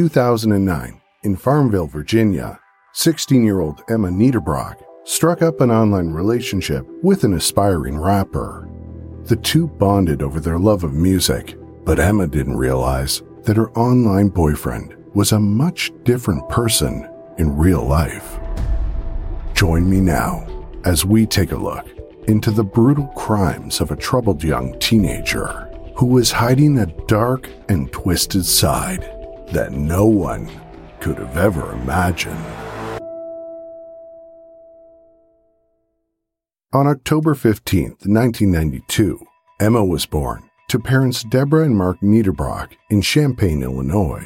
2009, in Farmville, Virginia, 16 year old Emma Niederbrock struck up an online relationship with an aspiring rapper. The two bonded over their love of music, but Emma didn't realize that her online boyfriend was a much different person in real life. Join me now as we take a look into the brutal crimes of a troubled young teenager who was hiding a dark and twisted side that no one could have ever imagined. On October 15, 1992, Emma was born to parents Deborah and Mark Niederbrock in Champaign, Illinois.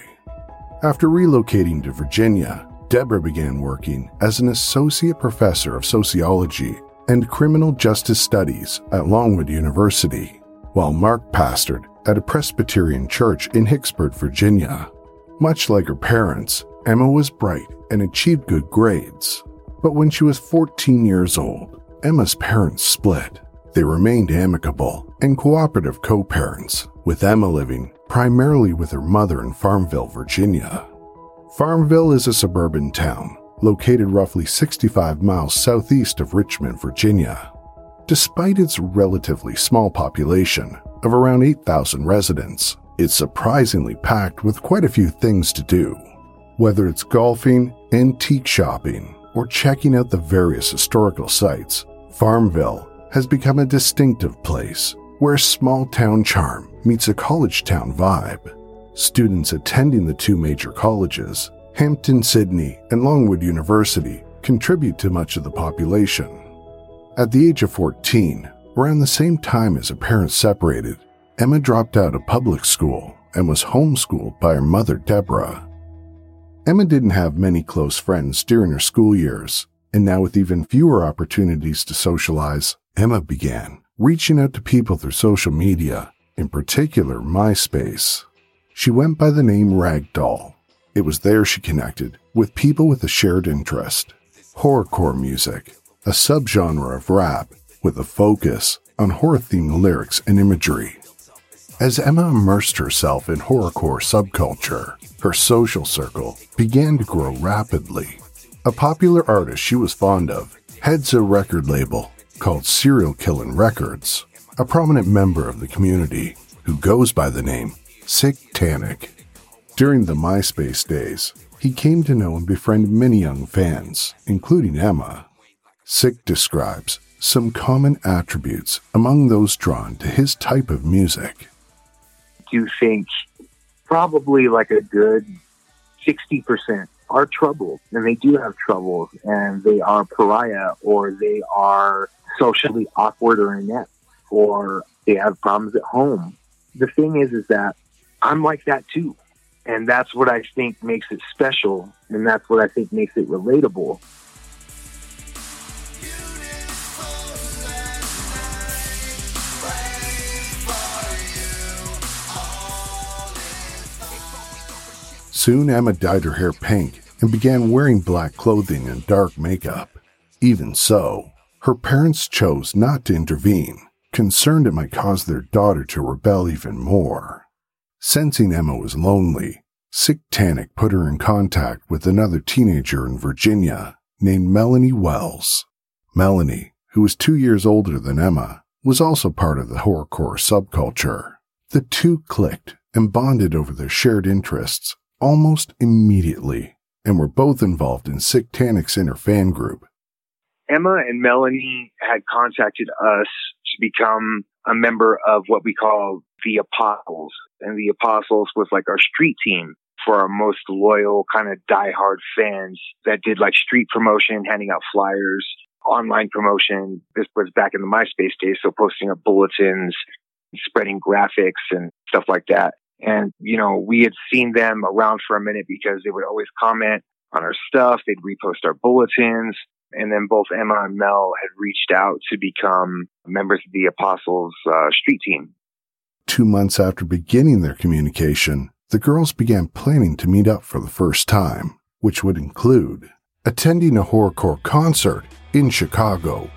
After relocating to Virginia, Deborah began working as an associate professor of sociology and criminal justice studies at Longwood University, while Mark pastored at a Presbyterian church in Hicksburg, Virginia. Much like her parents, Emma was bright and achieved good grades. But when she was 14 years old, Emma's parents split. They remained amicable and cooperative co parents, with Emma living primarily with her mother in Farmville, Virginia. Farmville is a suburban town located roughly 65 miles southeast of Richmond, Virginia. Despite its relatively small population of around 8,000 residents, it's surprisingly packed with quite a few things to do. Whether it's golfing, antique shopping, or checking out the various historical sites, Farmville has become a distinctive place where small town charm meets a college town vibe. Students attending the two major colleges, Hampden-Sydney and Longwood University, contribute to much of the population. At the age of 14, around the same time as her parents separated, Emma dropped out of public school and was homeschooled by her mother, Deborah. Emma didn't have many close friends during her school years, and now with even fewer opportunities to socialize, Emma began reaching out to people through social media, in particular MySpace. She went by the name Ragdoll. It was there she connected with people with a shared interest horrorcore music, a subgenre of rap with a focus on horror themed lyrics and imagery. As Emma immersed herself in horrorcore subculture, her social circle began to grow rapidly. A popular artist she was fond of heads a record label called Serial Killin' Records, a prominent member of the community who goes by the name Sick Tannic. During the MySpace days, he came to know and befriend many young fans, including Emma. Sick describes some common attributes among those drawn to his type of music do think probably like a good 60% are troubled and they do have troubles and they are pariah or they are socially awkward or inept or they have problems at home. The thing is, is that I'm like that too. And that's what I think makes it special. And that's what I think makes it relatable. Soon Emma dyed her hair pink and began wearing black clothing and dark makeup. Even so, her parents chose not to intervene, concerned it might cause their daughter to rebel even more. Sensing Emma was lonely, Sick Tannic put her in contact with another teenager in Virginia named Melanie Wells. Melanie, who was two years older than Emma, was also part of the horrorcore subculture. The two clicked and bonded over their shared interests almost immediately and were both involved in SickTanicK's inner fan group. Emma and Melanie had contacted us to become a member of what we call the Apostles. And the Apostles was like our street team for our most loyal kind of diehard fans that did like street promotion, handing out flyers. online promotion. This was back in the MySpace days, so posting up bulletins, spreading graphics and stuff like that. And, you know, we had seen them around for a minute because they would always comment on our stuff. They'd repost our bulletins. And then both Emma and Mel had reached out to become members of the Apostles uh, street team. Two months after beginning their communication, the girls began planning to meet up for the first time, which would include attending a horrorcore concert in Chicago.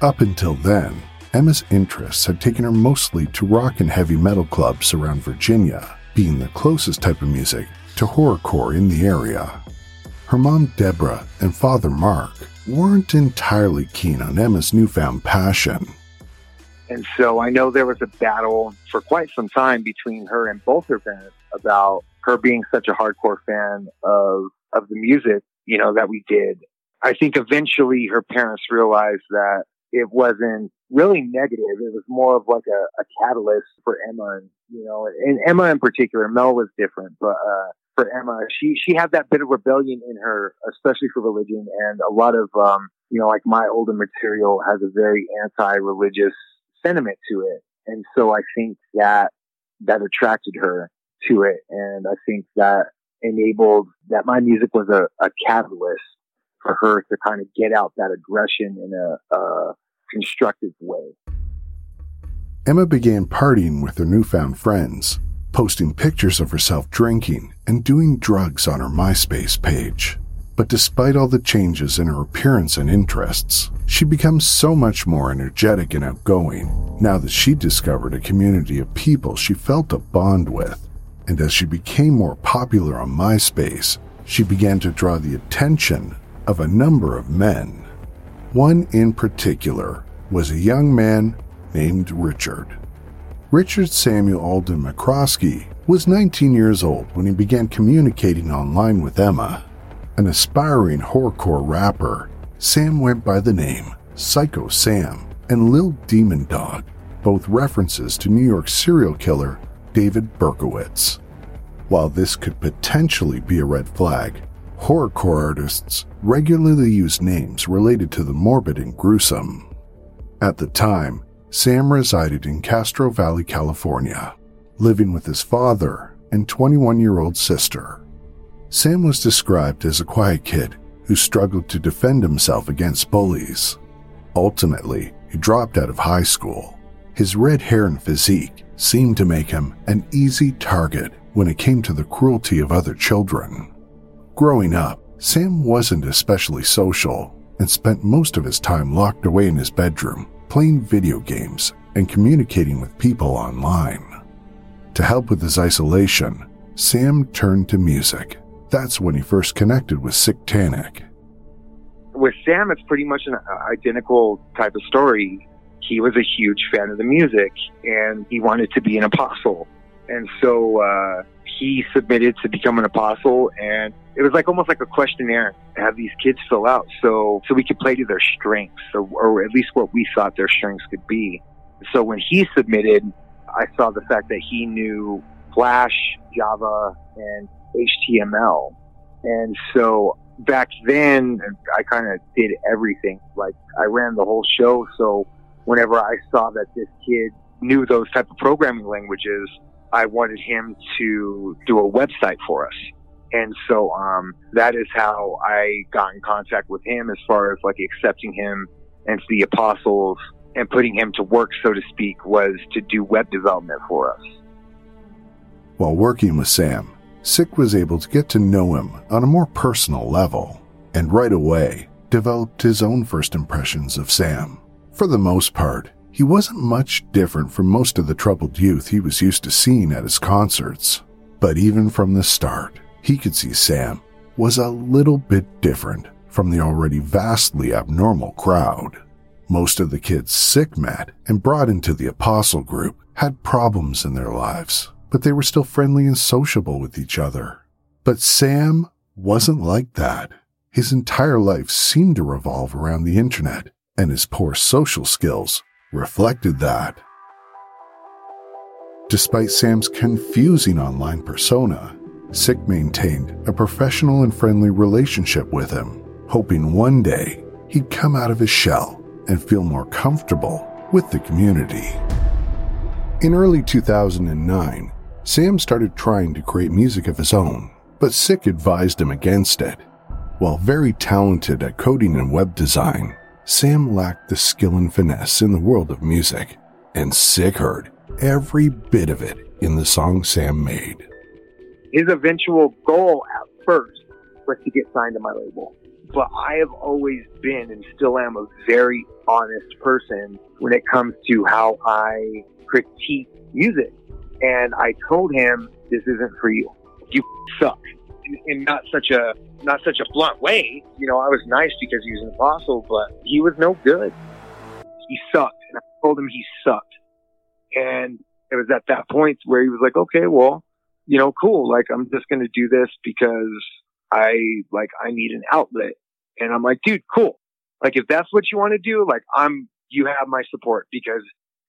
Up until then, Emma's interests had taken her mostly to rock and heavy metal clubs around Virginia, being the closest type of music to horrorcore in the area. Her mom, Deborah, and father, Mark, weren't entirely keen on Emma's newfound passion. And so I know there was a battle for quite some time between her and both her parents about her being such a hardcore fan of, of the music, you know, that we did. I think eventually her parents realized that it wasn't really negative. It was more of like a, a catalyst for Emma and, you know, and Emma in particular, Mel was different, but, uh, for Emma, she, she had that bit of rebellion in her, especially for religion and a lot of, um, you know, like my older material has a very anti-religious sentiment to it. And so I think that, that attracted her to it. And I think that enabled that my music was a, a catalyst for her to kind of get out that aggression in a, a constructive way. Emma began partying with her newfound friends, posting pictures of herself drinking and doing drugs on her MySpace page. But despite all the changes in her appearance and interests, she becomes so much more energetic and outgoing now that she discovered a community of people she felt a bond with. And as she became more popular on MySpace, she began to draw the attention of a number of men. One in particular was a young man named Richard. Richard Samuel Alden McCroskey was 19 years old when he began communicating online with Emma. An aspiring horrorcore rapper, Sam went by the name Syko Sam and Lil Demon Dog, both references to New York serial killer David Berkowitz. While this could potentially be a red flag, horrorcore artists regularly used names related to the morbid and gruesome. At the time, Sam resided in Castro Valley, California, living with his father and 21 year old sister. Sam was described as a quiet kid who struggled to defend himself against bullies. Ultimately, he dropped out of high school. His red hair and physique seemed to make him an easy target when it came to the cruelty of other children. Growing up, Sam wasn't especially social and spent most of his time locked away in his bedroom, playing video games and communicating with people online. To help with his isolation, Sam turned to music. That's when he first connected with SickTanicK. With Sam, it's pretty much an identical type of story. He was a huge fan of the music and he wanted to be an apostle. And so uh, he submitted to become an apostle and it was like almost like a questionnaire to have these kids fill out so so we could play to their strengths or, or at least what we thought their strengths could be. So when he submitted i saw the fact that he knew flash java and html and so back then i kind of did everything. Like i ran the whole show so whenever i saw that this kid knew those type of programming languages I wanted him to do a website for us. And so um, that is how I got in contact with him as far as like accepting him into the apostles and putting him to work, so to speak, was to do web development for us. While working with Sam, Sick was able to get to know him on a more personal level and right away developed his own first impressions of Sam. For the most part, he wasn't much different from most of the troubled youth he was used to seeing at his concerts. But even from the start, he could see Sam was a little bit different from the already vastly abnormal crowd. Most of the kids Sick met and brought into the Apostle group had problems in their lives, but they were still friendly and sociable with each other. But Sam wasn't like that. His entire life seemed to revolve around the internet, and his poor social skills reflected that. Despite Sam's confusing online persona, Sick maintained a professional and friendly relationship with him, hoping one day he'd come out of his shell and feel more comfortable with the community. In early 2009, Sam started trying to create music of his own, but Sick advised him against it. While very talented at coding and web design, Sam lacked the skill and finesse in the world of music, and Sick heard every bit of it in the song Sam made. His eventual goal at first was to get signed to my label. But I have always been and still am a very honest person when it comes to how I critique music. And I told him, this isn't for you. You suck. In not such a not such a blunt way. You know, I was nice because he was an apostle, but he was no good. He sucked. And I told him he sucked. And it was at that point where he was like, okay, well, you know, cool. Like, I'm just going to do this because I, like, I need an outlet. And I'm like, dude, cool. Like, if that's what you want to do, like, I'm, you have my support because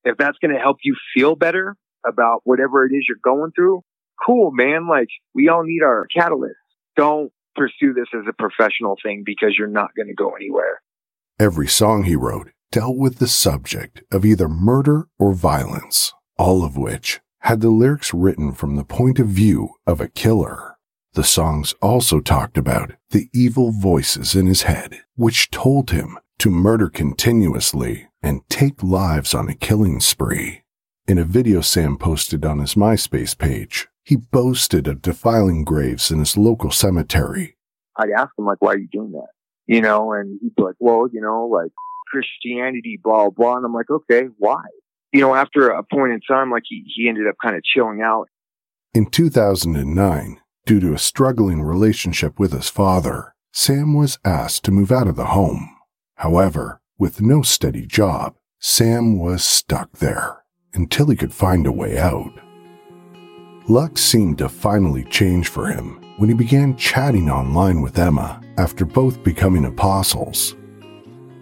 if that's going to help you feel better about whatever it is you're going through, cool, man. Like, we all need our catalyst. Don't pursue this as a professional thing because you're not going to go anywhere. Every song he wrote dealt with the subject of either murder or violence, all of which had the lyrics written from the point of view of a killer. The songs also talked about the evil voices in his head, which told him to murder continuously and take lives on a killing spree. In a video Sam posted on his MySpace page, he boasted of defiling graves in his local cemetery. I'd ask him, like, why are you doing that? You know, and he'd be like, well, you know, like Christianity, blah, blah. And I'm like, okay, why? You know, after a point in time, like he, he ended up kind of chilling out. In 2009, due to a struggling relationship with his father, Sam was asked to move out of the home. However, with no steady job, Sam was stuck there until he could find a way out. Luck seemed to finally change for him when he began chatting online with Emma after both becoming apostles.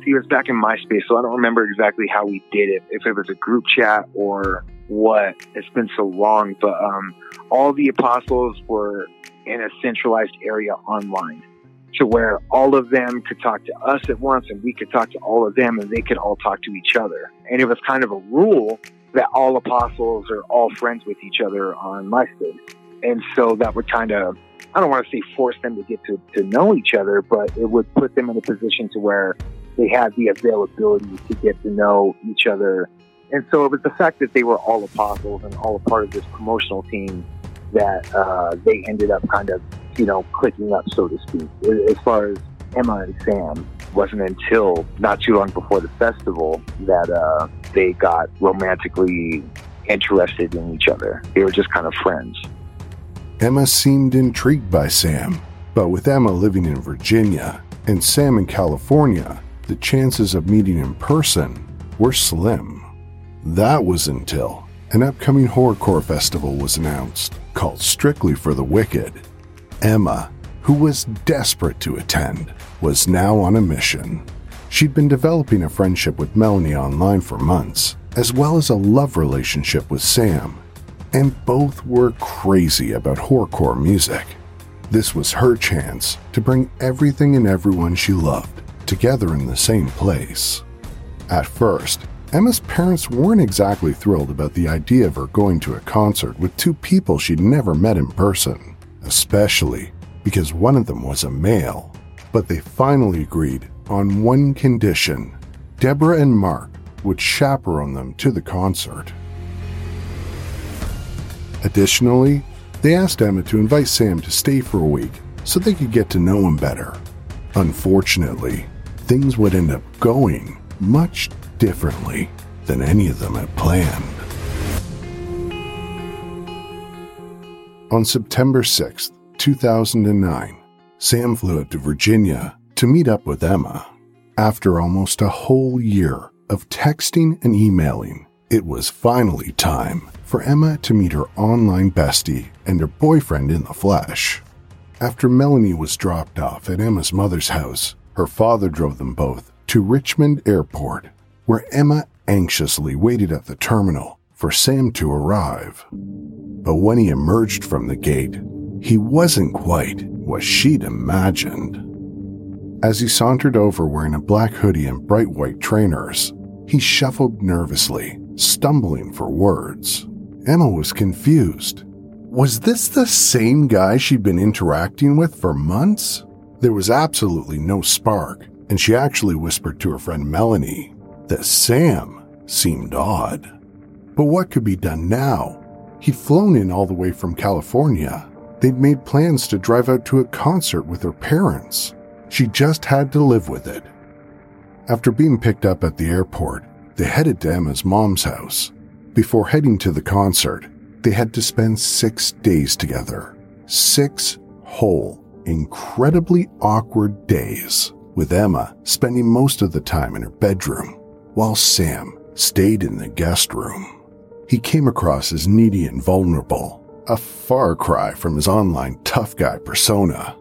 He was back in MySpace, so I don't remember exactly how we did it, if it was a group chat or what. It's been so long, but um, all the apostles were in a centralized area online to where all of them could talk to us at once and we could talk to all of them and they could all talk to each other. And it was kind of a rule that all apostles are all friends with each other on MySpace. And so that would kind of, I don't want to say force them to get to, to know each other, but it would put them in a position to where they had the availability to get to know each other. And so it was the fact that they were all apostles and all a part of this promotional team that uh, they ended up kind of, you know, clicking up, so to speak. As far as Emma and Sam, wasn't until not too long before the festival that uh, they got romantically interested in each other. They were just kind of friends. Emma seemed intrigued by Sam, but with Emma living in Virginia and Sam in California, the chances of meeting in person were slim. That was until an upcoming horrorcore festival was announced called Strictly for the Wicked. Emma, who was desperate to attend, was now on a mission. She'd been developing a friendship with Melanie online for months, as well as a love relationship with Sam, and both were crazy about horrorcore music. This was her chance to bring everything and everyone she loved together in the same place. At first, Emma's parents weren't exactly thrilled about the idea of her going to a concert with two people she'd never met in person, especially because one of them was a male. But they finally agreed on one condition Deborah and Mark would chaperone them to the concert. Additionally, they asked Emma to invite Sam to stay for a week so they could get to know him better. Unfortunately, things would end up going much differently than any of them had planned. On September 6th, 2009, Sam flew out to Virginia to meet up with Emma. After almost a whole year of texting and emailing, it was finally time for Emma to meet her online bestie and her boyfriend in the flesh. After Melanie was dropped off at Emma's mother's house, her father drove them both to Richmond Airport, where Emma anxiously waited at the terminal for Sam to arrive. But when he emerged from the gate, he wasn't quite what she'd imagined. As he sauntered over wearing a black hoodie and bright white trainers, he shuffled nervously, stumbling for words. Emma was confused. Was this the same guy she'd been interacting with for months? There was absolutely no spark, and she actually whispered to her friend Melanie that Sam seemed odd. But what could be done now? He'd flown in all the way from California. They'd made plans to drive out to a concert with her parents. She just had to live with it. After being picked up at the airport, they headed to Emma's mom's house. Before heading to the concert, they had to spend six days together. Six whole, incredibly awkward days, with Emma spending most of the time in her bedroom, while Sam stayed in the guest room. He came across as needy and vulnerable, a far cry from his online tough guy persona.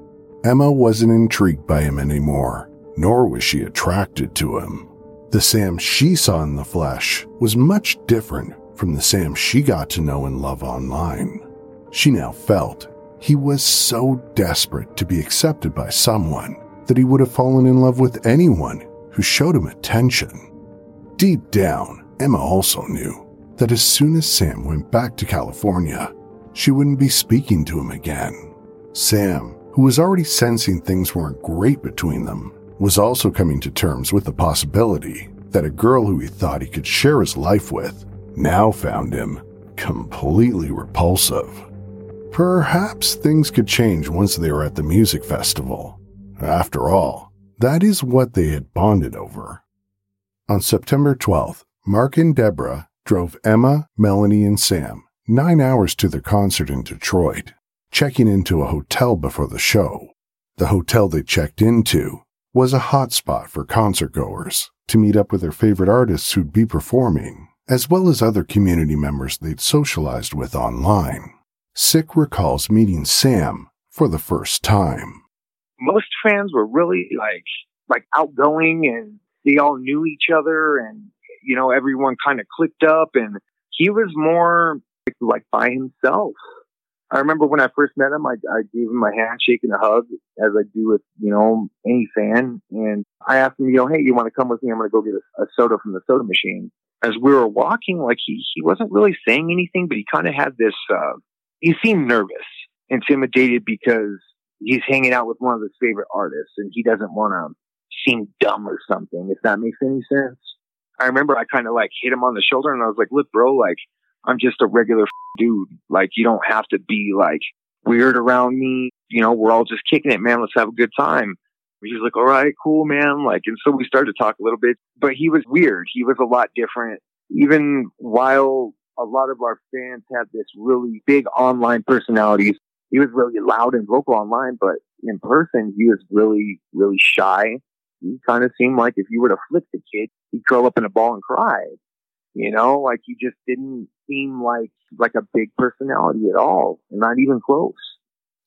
Emma wasn't intrigued by him anymore, nor was she attracted to him. The Sam she saw in the flesh was much different from the Sam she got to know and love online. She now felt he was so desperate to be accepted by someone that he would have fallen in love with anyone who showed him attention. Deep down, Emma also knew that as soon as Sam went back to California, she wouldn't be speaking to him again. Sam who was already sensing things weren't great between them, was also coming to terms with the possibility that a girl who he thought he could share his life with now found him completely repulsive. Perhaps things could change once they were at the music festival. After all, that is what they had bonded over. On September 12th, Mark and Deborah drove Emma, Melanie, and Sam nine hours to their concert in Detroit checking into a hotel before the show. The hotel they checked into was a hotspot for concertgoers to meet up with their favorite artists who'd be performing, as well as other community members they'd socialized with online. Sick recalls meeting Sam for the first time. Most fans were really like like outgoing and they all knew each other and you know everyone kind of clicked up and he was more like by himself I remember when I first met him, I, I gave him a handshake and a hug, as I do with you know any fan. And I asked him, you know, hey, you want to come with me? I'm going to go get a, a soda from the soda machine. As we were walking, like he he wasn't really saying anything, but he kind of had this. Uh, he seemed nervous, intimidated because he's hanging out with one of his favorite artists, and he doesn't want to seem dumb or something. If that makes any sense. I remember I kind of like hit him on the shoulder, and I was like, look, bro, like I'm just a regular dude. Like, you don't have to be like weird around me. You know, we're all just kicking it, man. Let's have a good time. He was like, all right, cool, man. Like, and so we started to talk a little bit, but he was weird. He was a lot different. Even while a lot of our fans had this really big online personalities, he was really loud and vocal online, but in person, he was really, really shy. He kind of seemed like if you were to flick the kid, he'd curl up in a ball and cry. You know, like he just didn't seem like like a big personality at all, not even close.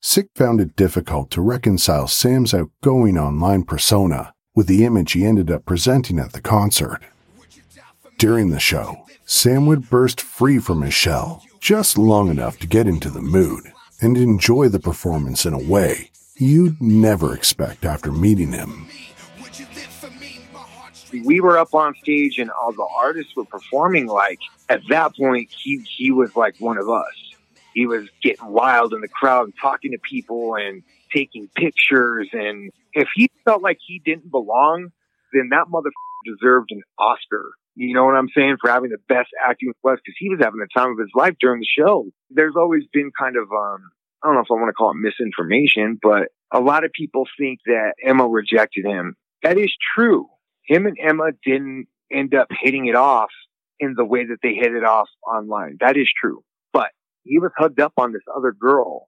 Sick found it difficult to reconcile Sam's outgoing online persona with the image he ended up presenting at the concert. During the show, Sam would burst free from his shell just long enough to get into the mood and enjoy the performance in a way you'd never expect after meeting him we were up on stage and all the artists were performing like at that point he he was like one of us. He was getting wild in the crowd and talking to people and taking pictures. And if he felt like he didn't belong then that mother deserved an oscar. You know what i'm saying? For having the best acting with because he was having the time of his life during the show. There's always been kind of um i don't know if i want to call it misinformation but a lot of people think that emma rejected him. That is true him and Emma didn't end up hitting it off in the way that they hit it off online. That is true. But he was hugged up on this other girl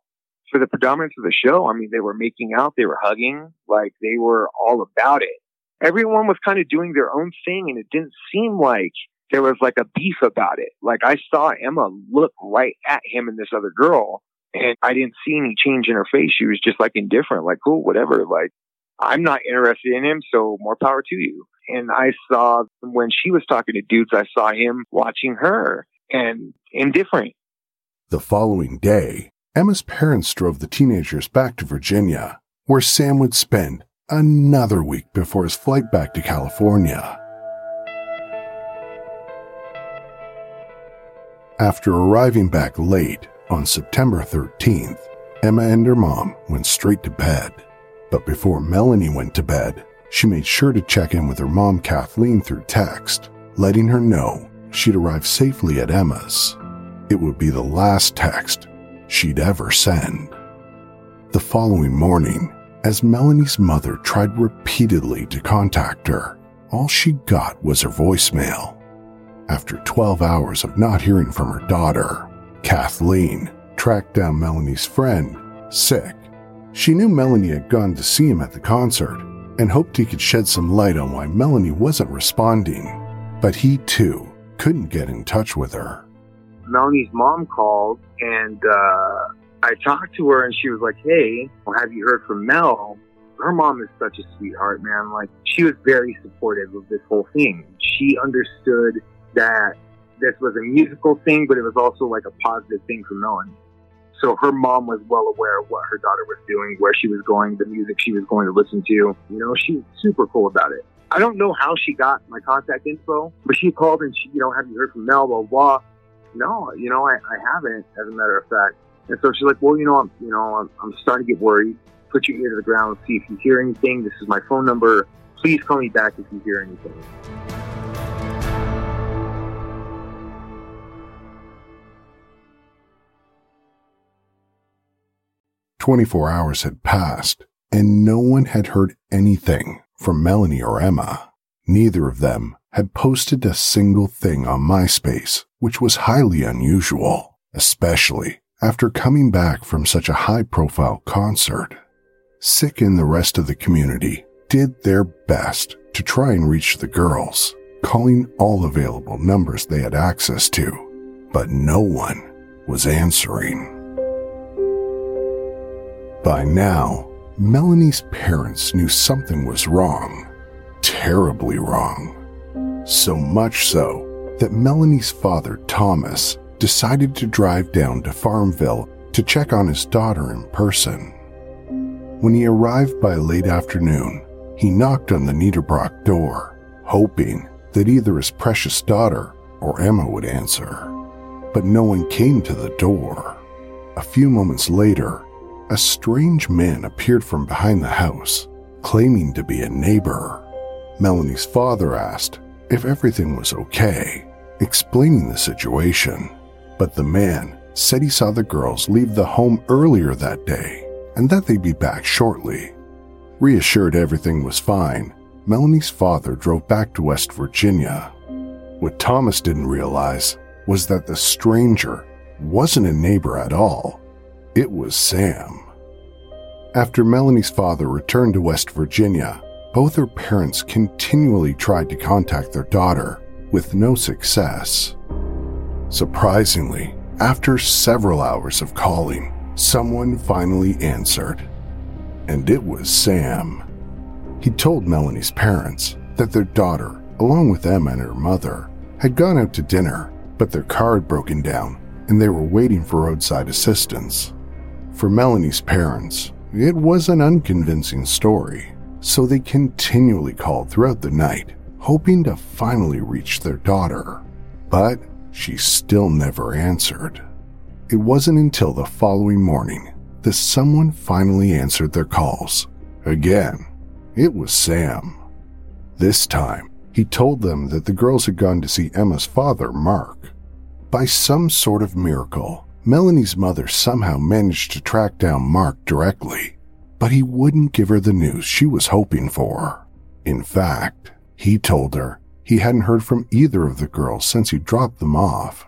for the predominance of the show. I mean, they were making out, they were hugging, like they were all about it. Everyone was kind of doing their own thing and it didn't seem like there was like a beef about it. Like I saw Emma look right at him and this other girl and I didn't see any change in her face. She was just like indifferent, like, cool, whatever. Like, I'm not interested in him, so more power to you. And I saw when she was talking to dudes, I saw him watching her and indifferent. The following day, Emma's parents drove the teenagers back to Virginia, where Sam would spend another week before his flight back to California. After arriving back late on September 13th, Emma and her mom went straight to bed. But before Melanie went to bed, she made sure to check in with her mom, Kathleen, through text, letting her know she'd arrived safely at Emma's. It would be the last text she'd ever send. The following morning, as Melanie's mother tried repeatedly to contact her, all she got was her voicemail. After 12 hours of not hearing from her daughter, Kathleen tracked down Melanie's friend, Sick. She knew Melanie had gone to see him at the concert and hoped he could shed some light on why Melanie wasn't responding, but he too couldn't get in touch with her. Melanie's mom called and uh, I talked to her and she was like, Hey, well, have you heard from Mel? Her mom is such a sweetheart, man. Like, she was very supportive of this whole thing. She understood that this was a musical thing, but it was also like a positive thing for Melanie. So her mom was well aware of what her daughter was doing, where she was going, the music she was going to listen to. You know, she's super cool about it. I don't know how she got my contact info, but she called and she, you know, have you heard from Mel? Blah blah. No, you know, I, I haven't, as a matter of fact. And so she's like, well, you know, I'm, you know, I'm, I'm starting to get worried. Put your ear to the ground, see if you hear anything. This is my phone number. Please call me back if you hear anything. 24 hours had passed, and no one had heard anything from Melanie or Emma. Neither of them had posted a single thing on MySpace, which was highly unusual, especially after coming back from such a high profile concert. Sick and the rest of the community did their best to try and reach the girls, calling all available numbers they had access to, but no one was answering. By now, Melanie's parents knew something was wrong. Terribly wrong. So much so that Melanie's father, Thomas, decided to drive down to Farmville to check on his daughter in person. When he arrived by late afternoon, he knocked on the Niederbrock door, hoping that either his precious daughter or Emma would answer. But no one came to the door. A few moments later, a strange man appeared from behind the house, claiming to be a neighbor. Melanie's father asked if everything was okay, explaining the situation. But the man said he saw the girls leave the home earlier that day and that they'd be back shortly. Reassured everything was fine, Melanie's father drove back to West Virginia. What Thomas didn't realize was that the stranger wasn't a neighbor at all. It was Sam. After Melanie's father returned to West Virginia, both her parents continually tried to contact their daughter, with no success. Surprisingly, after several hours of calling, someone finally answered. And it was Sam. He told Melanie's parents that their daughter, along with Emma and her mother, had gone out to dinner, but their car had broken down and they were waiting for roadside assistance. For Melanie's parents, it was an unconvincing story, so they continually called throughout the night, hoping to finally reach their daughter. But she still never answered. It wasn't until the following morning that someone finally answered their calls. Again, it was Sam. This time, he told them that the girls had gone to see Emma's father, Mark. By some sort of miracle, Melanie's mother somehow managed to track down Mark directly, but he wouldn't give her the news she was hoping for. In fact, he told her he hadn't heard from either of the girls since he dropped them off.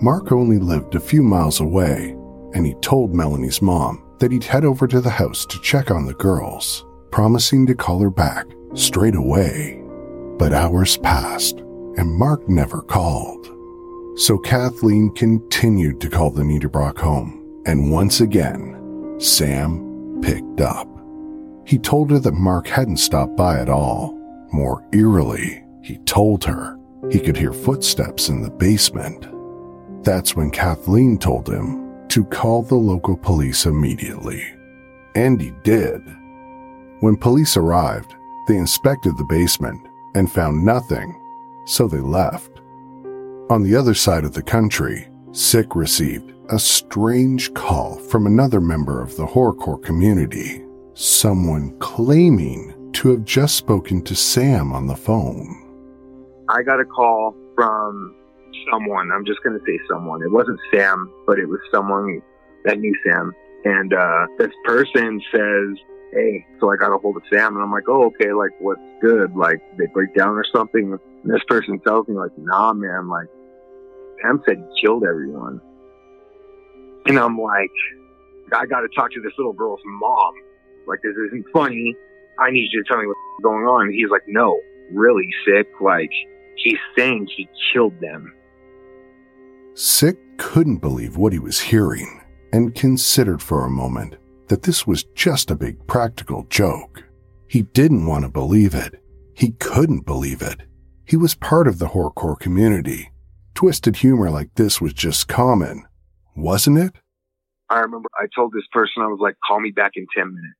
Mark only lived a few miles away, and he told Melanie's mom that he'd head over to the house to check on the girls, promising to call her back straight away. But hours passed, and Mark never called. So Kathleen continued to call the Niederbrock home, and once again, Sam picked up. He told her that Mark hadn't stopped by at all. More eerily, he told her he could hear footsteps in the basement. That's when Kathleen told him to call the local police immediately. And he did. When police arrived, they inspected the basement and found nothing, so they left. On the other side of the country, Sick received a strange call from another member of the horrorcore community, someone claiming to have just spoken to Sam on the phone. I got a call from someone. I'm just going to say someone. It wasn't Sam, but it was someone that knew Sam. And uh, this person says, Hey, so I got a hold of Sam, and I'm like, Oh, okay, like, what's good? Like, they break down or something? And this person tells me, like, Nah, man, like, Sam said he killed everyone. And I'm like, I got to talk to this little girl's mom. Like, this isn't funny. I need you to tell me what's going on. And he's like, no, really sick. Like, he's saying he killed them. Sick couldn't believe what he was hearing and considered for a moment that this was just a big practical joke. He didn't want to believe it. He couldn't believe it. He was part of the horrorcore community. Twisted humor like this was just common, wasn't it? I remember I told this person, I was like, call me back in 10 minutes.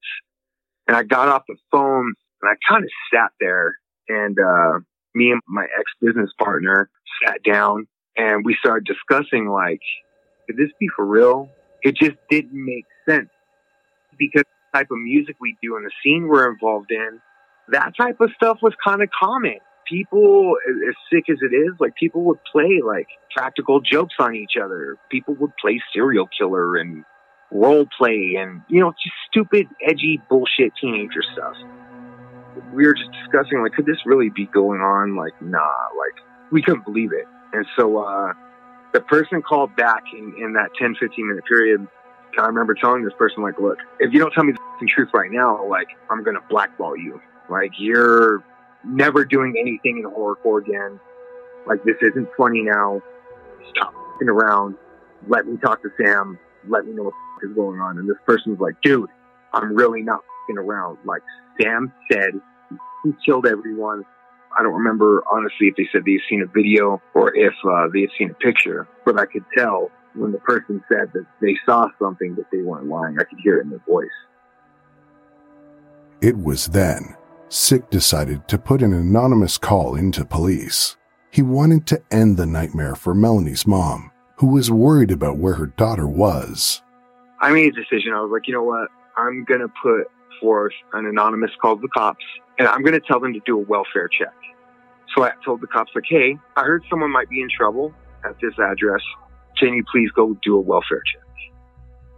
And I got off the phone and I kind of sat there and, uh, me and my ex business partner sat down and we started discussing like, could this be for real? It just didn't make sense because the type of music we do and the scene we're involved in, that type of stuff was kind of common. People, as sick as it is, like people would play like practical jokes on each other. People would play serial killer and role play and, you know, just stupid, edgy bullshit teenager stuff. We were just discussing, like, could this really be going on? Like, nah, like, we couldn't believe it. And so, uh, the person called back in, in that 10, 15 minute period. I remember telling this person, like, look, if you don't tell me the truth right now, like, I'm going to blackball you. Like, you're never doing anything in horrorcore again. Like, this isn't funny now. Stop fucking around. Let me talk to Sam. Let me know what is going on. And this person's like, dude, I'm really not fucking around. Like Sam said, he killed everyone. I don't remember honestly if they said they've seen a video or if uh, they had seen a picture, but I could tell when the person said that they saw something that they weren't lying. I could hear it in their voice. It was then Sick decided to put an anonymous call into police. He wanted to end the nightmare for Melanie's mom, who was worried about where her daughter was. I made a decision. I was like, you know what? I'm going to put forth an anonymous call to the cops and I'm going to tell them to do a welfare check. So I told the cops, like, hey, I heard someone might be in trouble at this address. Can you please go do a welfare check?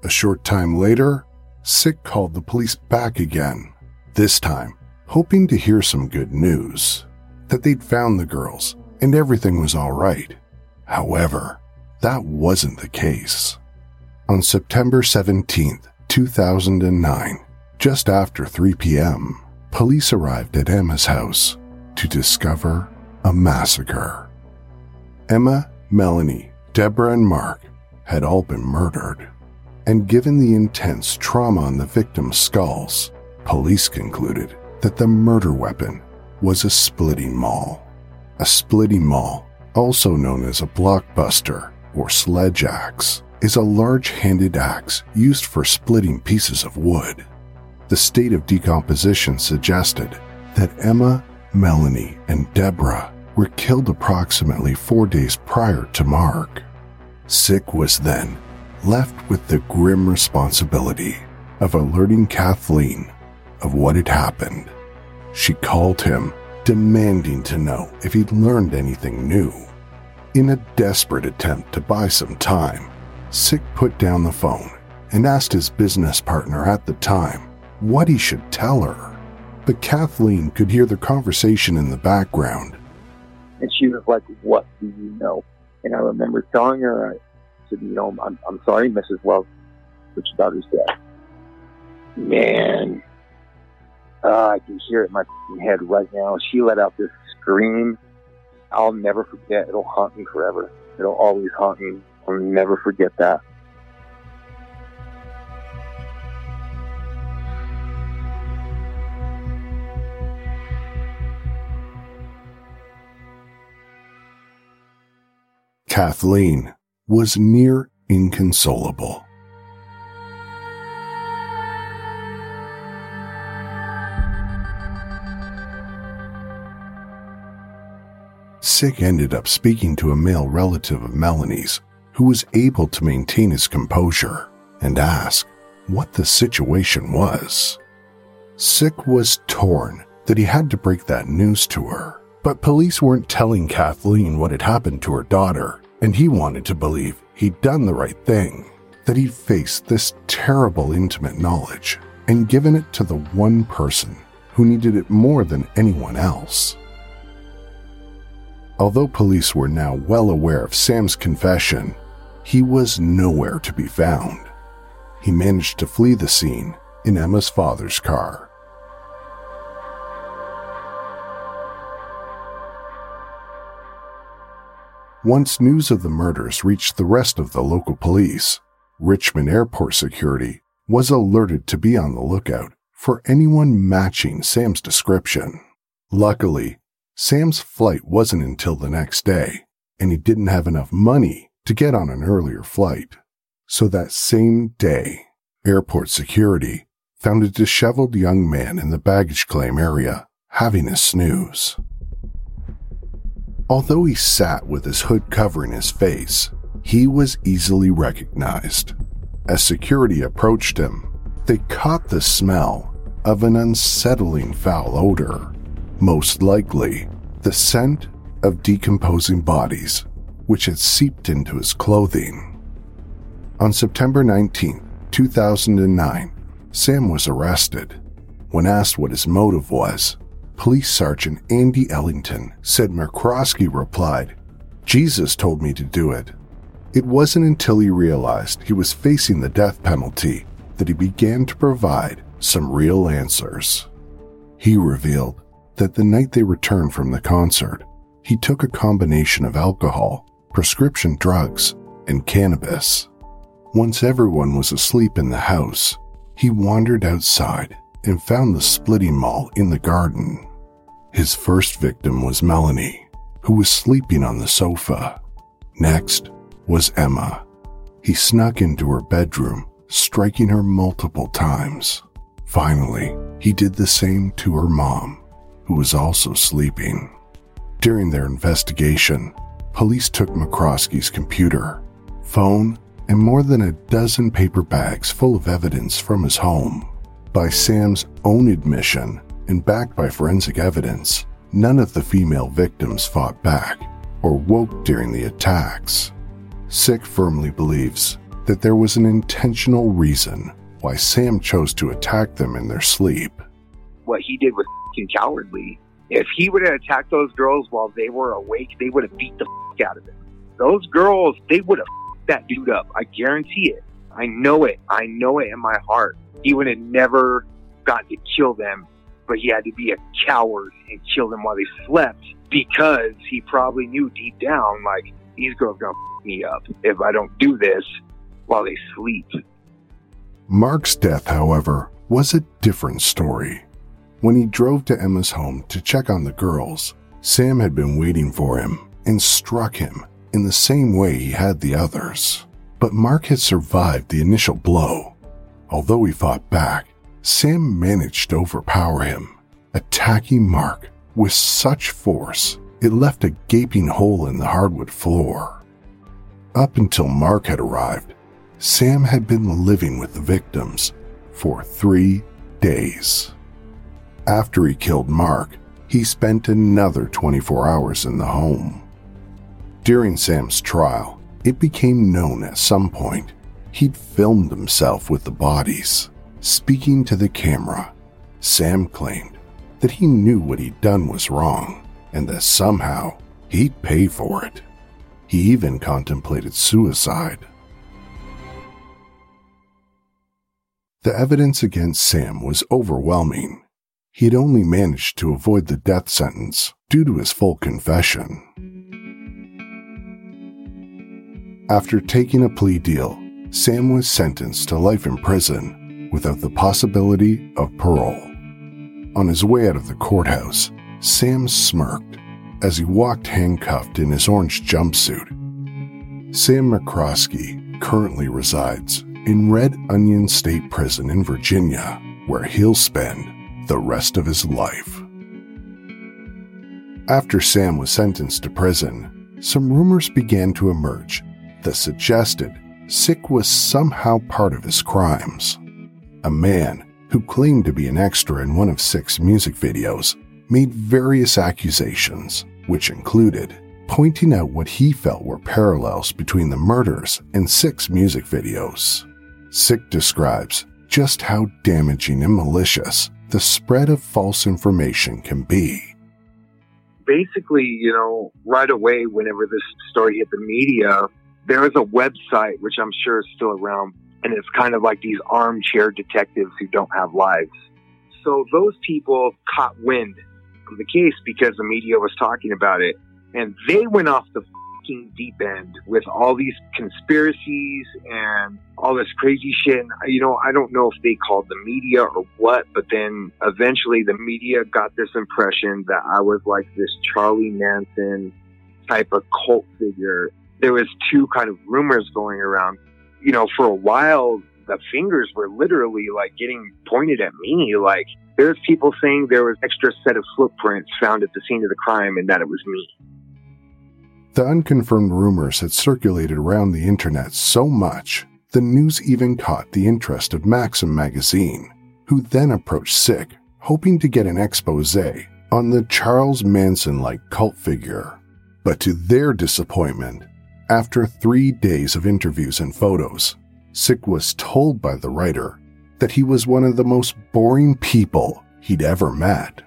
A short time later, Sick called the police back again, this time hoping to hear some good news that they'd found the girls and everything was all right. However, that wasn't the case. On September 17, 2009, just after 3 p.m., police arrived at Emma's house to discover a massacre. Emma, Melanie, Deborah, and Mark had all been murdered. And given the intense trauma on the victims' skulls, police concluded that the murder weapon was a splitting maul. A splitting maul, also known as a blockbuster or sledge axe, is a large handed axe used for splitting pieces of wood. The state of decomposition suggested that Emma, Melanie, and Deborah were killed approximately four days prior to Mark. Sick was then left with the grim responsibility of alerting Kathleen of what had happened. She called him, demanding to know if he'd learned anything new. In a desperate attempt to buy some time, Sick put down the phone and asked his business partner at the time what he should tell her. But Kathleen could hear the conversation in the background. And she was like, What do you know? And I remember telling her, I said, You know, I'm, I'm sorry, Mrs. Wells, but your daughter's dead. Man, uh, I can hear it in my head right now. She let out this scream. I'll never forget. It'll haunt me forever. It'll always haunt me. I'll never forget that. Kathleen was near inconsolable. Sick ended up speaking to a male relative of Melanie's who was able to maintain his composure and ask what the situation was. Sick was torn that he had to break that news to her but police weren't telling Kathleen what had happened to her daughter, and he wanted to believe he'd done the right thing, that he'd faced this terrible intimate knowledge and given it to the one person who needed it more than anyone else. Although police were now well aware of Sam's confession, he was nowhere to be found. He managed to flee the scene in Emma's father's car. Once news of the murders reached the rest of the local police, Richmond Airport security was alerted to be on the lookout for anyone matching Sam's description. Luckily, Sam's flight wasn't until the next day, and he didn't have enough money to get on an earlier flight. So that same day, airport security found a disheveled young man in the baggage claim area having a snooze. Although he sat with his hood covering his face, he was easily recognized. As security approached him, they caught the smell of an unsettling foul odor, most likely the scent of decomposing bodies, which had seeped into his clothing. On September 19, 2009, Sam was arrested. When asked what his motive was, Police Sergeant Andy Ellington said McCroskey replied, Jesus told me to do it. It wasn't until he realized he was facing the death penalty that he began to provide some real answers. He revealed that the night they returned from the concert, he took a combination of alcohol, prescription drugs, and cannabis. Once everyone was asleep in the house, he wandered outside and found the splitting maul in the garden. His first victim was Melanie, who was sleeping on the sofa. Next was Emma. He snuck into her bedroom, striking her multiple times. Finally, he did the same to her mom, who was also sleeping. During their investigation, police took McCroskey's computer, phone, and more than a dozen paper bags full of evidence from his home. By Sam's own admission, and backed by forensic evidence, none of the female victims fought back or woke during the attacks. Sick firmly believes that there was an intentional reason why Sam chose to attack them in their sleep. What he did was cowardly. If he would have attacked those girls while they were awake, they would have beat the out of him. Those girls, they would have that dude up. I guarantee it. I know it. I know it in my heart. He would have never gotten to kill them but he had to be a coward and kill them while they slept because he probably knew deep down, like, these girls gonna f- me up if I don't do this while they sleep. Mark's death, however, was a different story. When he drove to Emma's home to check on the girls, Sam had been waiting for him and struck him in the same way he had the others. But Mark had survived the initial blow. Although he fought back, Sam managed to overpower him, attacking Mark with such force it left a gaping hole in the hardwood floor. Up until Mark had arrived, Sam had been living with the victims for three days. After he killed Mark, he spent another 24 hours in the home. During Sam's trial, it became known at some point he'd filmed himself with the bodies. Speaking to the camera, Sam claimed that he knew what he'd done was wrong and that somehow he'd pay for it. He even contemplated suicide. The evidence against Sam was overwhelming. He had only managed to avoid the death sentence due to his full confession. After taking a plea deal, Sam was sentenced to life in prison without the possibility of parole. On his way out of the courthouse, Sam smirked as he walked handcuffed in his orange jumpsuit. Sam McCroskey currently resides in Red Onion State Prison in Virginia, where he'll spend the rest of his life. After Sam was sentenced to prison, some rumors began to emerge that suggested Sick was somehow part of his crimes. A man who claimed to be an extra in one of Sick's music videos made various accusations, which included pointing out what he felt were parallels between the murders and Sick's music videos. Sick describes just how damaging and malicious the spread of false information can be. Basically, you know, right away, whenever this story hit the media, there was a website, which I'm sure is still around, and it's kind of like these armchair detectives who don't have lives. So those people caught wind of the case because the media was talking about it, and they went off the fucking deep end with all these conspiracies and all this crazy shit. And, you know, I don't know if they called the media or what, but then eventually the media got this impression that I was like this Charlie Manson type of cult figure. There was two kind of rumors going around. You know, for a while, the fingers were literally like getting pointed at me. Like there's people saying there was extra set of footprints found at the scene of the crime and that it was me. The unconfirmed rumors had circulated around the internet so much, the news even caught the interest of Maxim magazine, who then approached Sick, hoping to get an expose on the Charles Manson like cult figure. But to their disappointment, after three days of interviews and photos, Sick was told by the writer that he was one of the most boring people he'd ever met.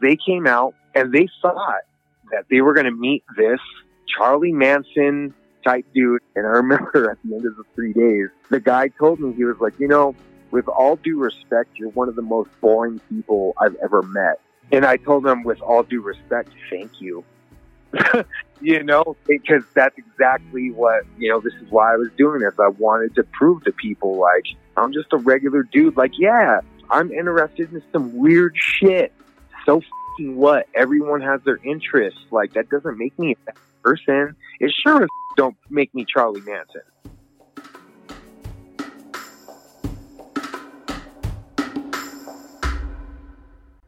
They came out and they thought that they were going to meet this Charlie Manson type dude. And I remember at the end of the three days, the guy told me, he was like, you know, with all due respect, you're one of the most boring people I've ever met. And I told him, with all due respect, thank you. you know, because that's exactly what, you know, this is why I was doing this. I wanted to prove to people, like, I'm just a regular dude. Like, yeah, I'm interested in some weird shit. So what? Everyone has their interests. Like, that doesn't make me a bad person, it sure don't make me Charlie Manson.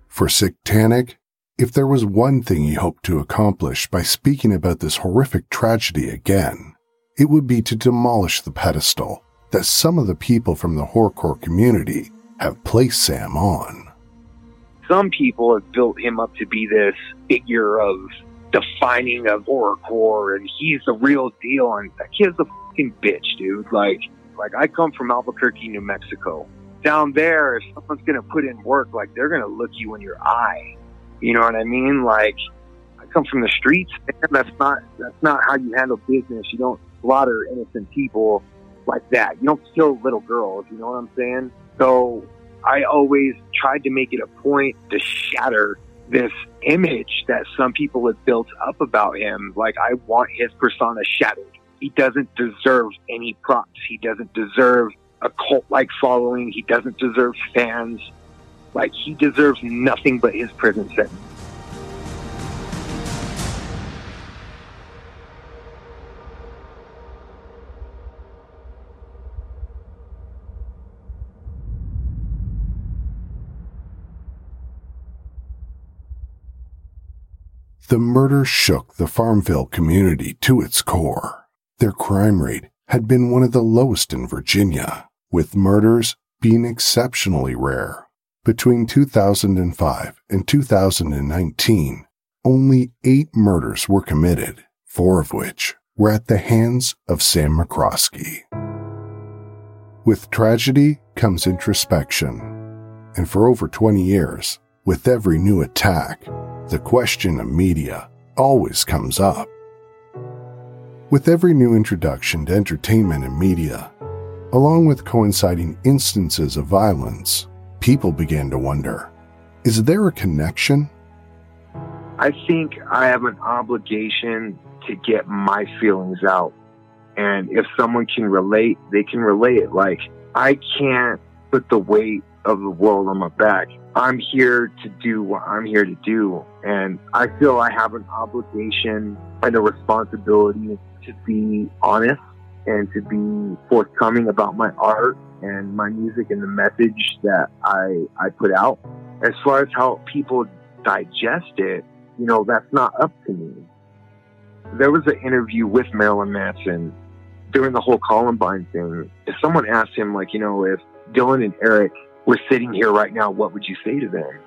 For SickTanicK, if there was one thing he hoped to accomplish by speaking about this horrific tragedy again, it would be to demolish the pedestal that some of the people from the horrorcore community have placed Sam on. Some people have built him up to be this figure of defining of horrorcore, and he's the real deal. And that kid's a fucking bitch, dude. Like, like I come from Albuquerque, New Mexico. Down there, if someone's gonna put in work, like they're gonna look you in your eye. You know what I mean? Like, I come from the streets. Man. That's not that's not how you handle business. You don't slaughter innocent people like that. You don't kill little girls. You know what I'm saying? So I always tried to make it a point to shatter this image that some people have built up about him. Like, I want his persona shattered. He doesn't deserve any props. He doesn't deserve a cult like following. He doesn't deserve fans. Like, he deserves nothing but his prison sentence. The murder shook the Farmville community to its core. Their crime rate had been one of the lowest in Virginia, with murders being exceptionally rare. Between 2005 and 2019, only eight murders were committed, four of which were at the hands of Sam McCroskey. With tragedy comes introspection, and for over 20 years, with every new attack, the question of media always comes up. With every new introduction to entertainment and media, along with coinciding instances of violence, people began to wonder is there a connection? I think I have an obligation to get my feelings out. And if someone can relate, they can relate. Like, I can't put the weight of the world on my back. I'm here to do what I'm here to do. And I feel I have an obligation and a responsibility to be honest and to be forthcoming about my art and my music and the message that I, I put out. As far as how people digest it, you know, that's not up to me. There was an interview with Marilyn Manson during the whole Columbine thing. If someone asked him, like, you know, if Dylan and Eric were sitting here right now, what would you say to them?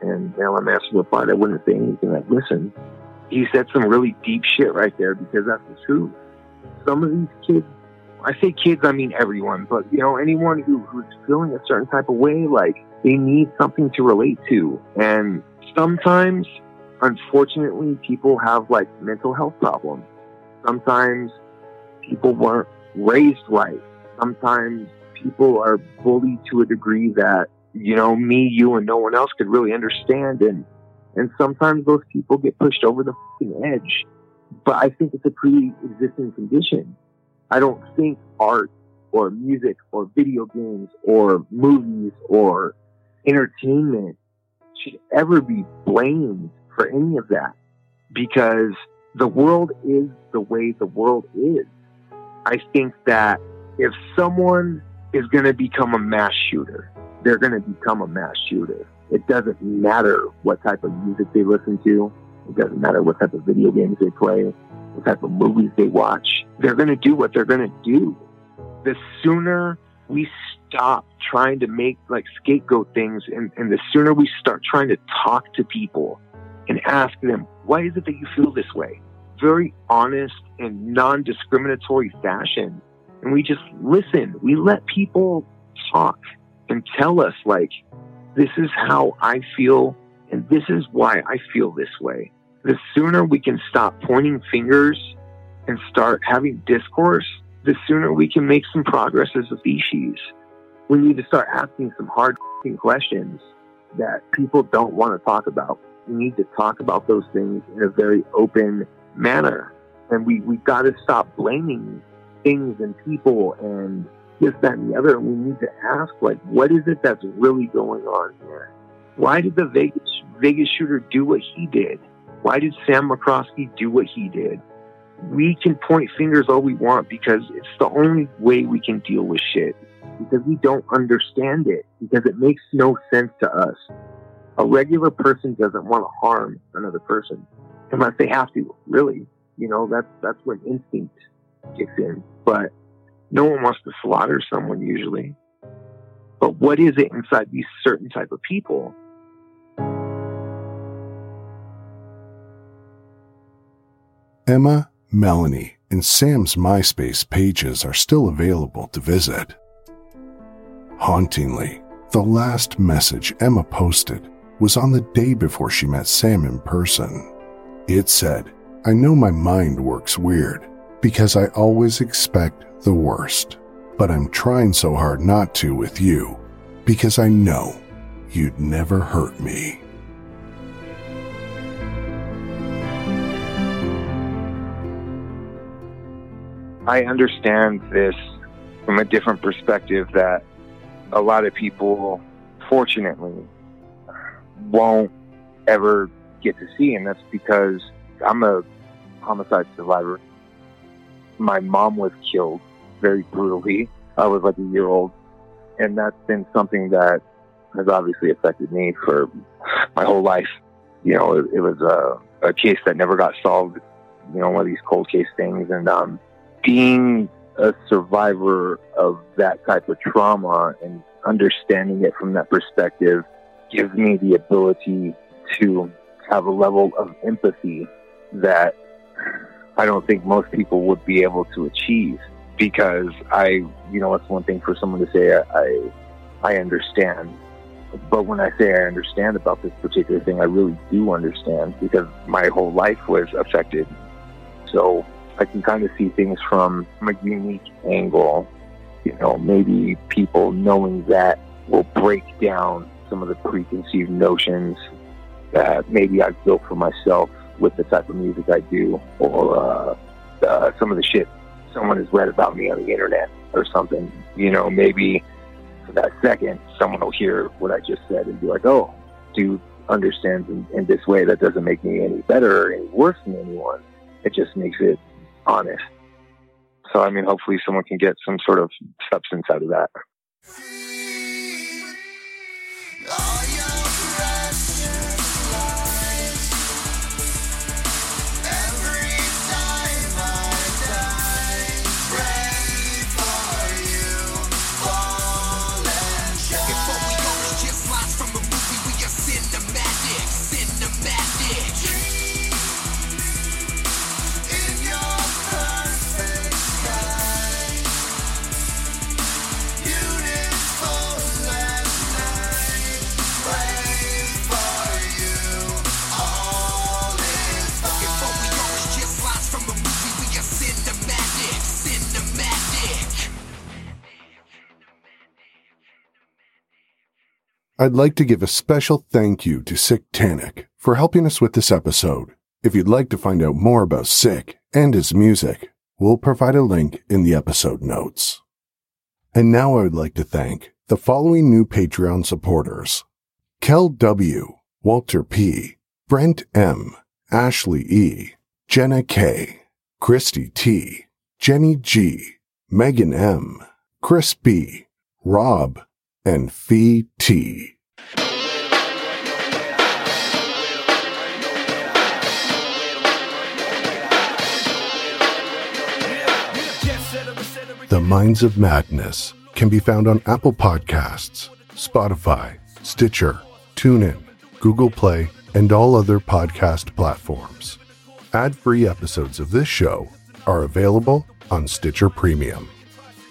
And Marilyn Manson replied, I wouldn't say anything. I'd listen. He said some really deep shit right there because that's the truth. Some of these kids, I say kids, I mean everyone, but you know, anyone who, who's feeling a certain type of way, like they need something to relate to. And sometimes, unfortunately, people have like mental health problems. Sometimes people weren't raised right. Sometimes people are bullied to a degree that, you know, me, you, and no one else could really understand. And, and sometimes those people get pushed over the edge. But I think it's a pre-existing condition. I don't think art or music or video games or movies or entertainment should ever be blamed for any of that because the world is the way the world is. I think that if someone is going to become a mass shooter, they're going to become a mass shooter. It doesn't matter what type of music they listen to. It doesn't matter what type of video games they play, type of movies they watch. They're going to do what they're going to do. The sooner we stop trying to make like scapegoat things and, and the sooner we start trying to talk to people and ask them, why is it that you feel this way? Very honest and non discriminatory fashion and we just listen. We let people talk and tell us, like, this is how I feel and this is why I feel this way. The sooner we can stop pointing fingers and start having discourse, the sooner we can make some progress as a species. We need to start asking some hard questions that people don't want to talk about. We need to talk about those things in a very open manner. And we, we got to stop blaming things and people and this, that, and the other. We need to ask, like, what is it that's really going on here? Why did the Vegas, Vegas shooter do what he did? Why did Sam McCroskey do what he did? We can point fingers all we want because it's the only way we can deal with shit. Because we don't understand it. Because it makes no sense to us. A regular person doesn't want to harm another person unless they have to. Really, you know, that's that's when instinct kicks in. But no one wants to slaughter someone usually. But what is it inside these certain type of people? Emma, Melanie, and Sam's MySpace pages are still available to visit. Hauntingly, the last message Emma posted was on the day before she met Sam in person. It said, I know my mind works weird, because I always expect the worst. But I'm trying so hard not to with you because I know you'd never hurt me. I understand this from a different perspective that a lot of people, fortunately, won't ever get to see. And that's because I'm a homicide survivor my mom was killed very brutally. I was like a year old. And that's been something that has obviously affected me for my whole life. You know, it, it was a, a case that never got solved, you know, one of these cold case things. And um, being a survivor of that type of trauma and understanding it from that perspective gives me the ability to have a level of empathy that I don't think most people would be able to achieve because I, you know, it's one thing for someone to say I, I understand, but when I say I understand about this particular thing, I really do understand because my whole life was affected. So I can kind of see things from a unique angle. You know, maybe people knowing that will break down some of the preconceived notions that maybe I've built for myself with the type of music I do or uh, uh, some of the shit someone has read about me on the internet or something. You know, maybe for that second, someone will hear what I just said and be like, oh, dude understands in, in this way. That doesn't make me any better or any worse than anyone. It just makes it honest. So, I mean, hopefully someone can get some sort of substance out of that. I'd like to give a special thank you to Sick Tannic for helping us with this episode. If you'd like to find out more about Sick and his music, we'll provide a link in the episode notes. And now I would like to thank the following new Patreon supporters. Kel W., Walter P., Brent M., Ashley E., Jenna K., Christy T., Jenny G., Megan M., Chris B., Rob, and Fee T. The Minds of Madness can be found on Apple Podcasts, Spotify, Stitcher, TuneIn, Google Play, and all other podcast platforms. Ad free episodes of this show are available on Stitcher Premium.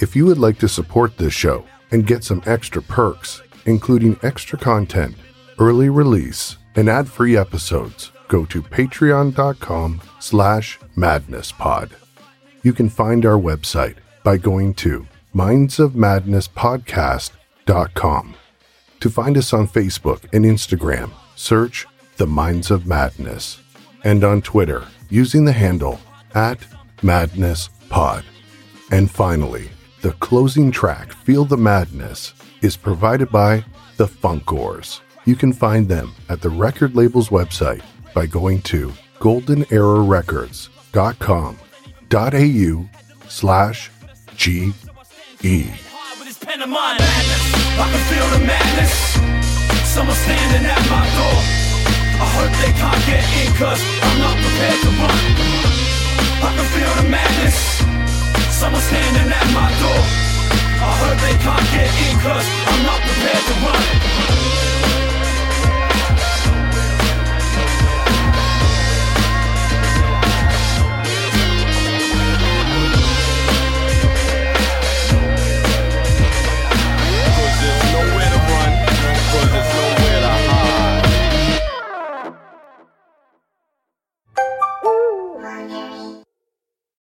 If you would like to support this show and get some extra perks, including extra content, early release, and ad-free episodes, go to patreon.com slash madnesspod. You can find our website by going to mindsofmadnesspodcast.com. To find us on Facebook and Instagram, search The Minds of Madness, and on Twitter using the handle at madnesspod. And finally, the closing track, Feel the Madness, is provided by The Funkoars. You can find them at the record label's website by going to goldenerarecords.com.au slash G E. I can feel the madness. Someone standing at my door. I hope they can't get in, cause I'm not prepared to run. I can feel the madness. Someone standing at my door. I hope they can't get in, cause I'm not prepared to run.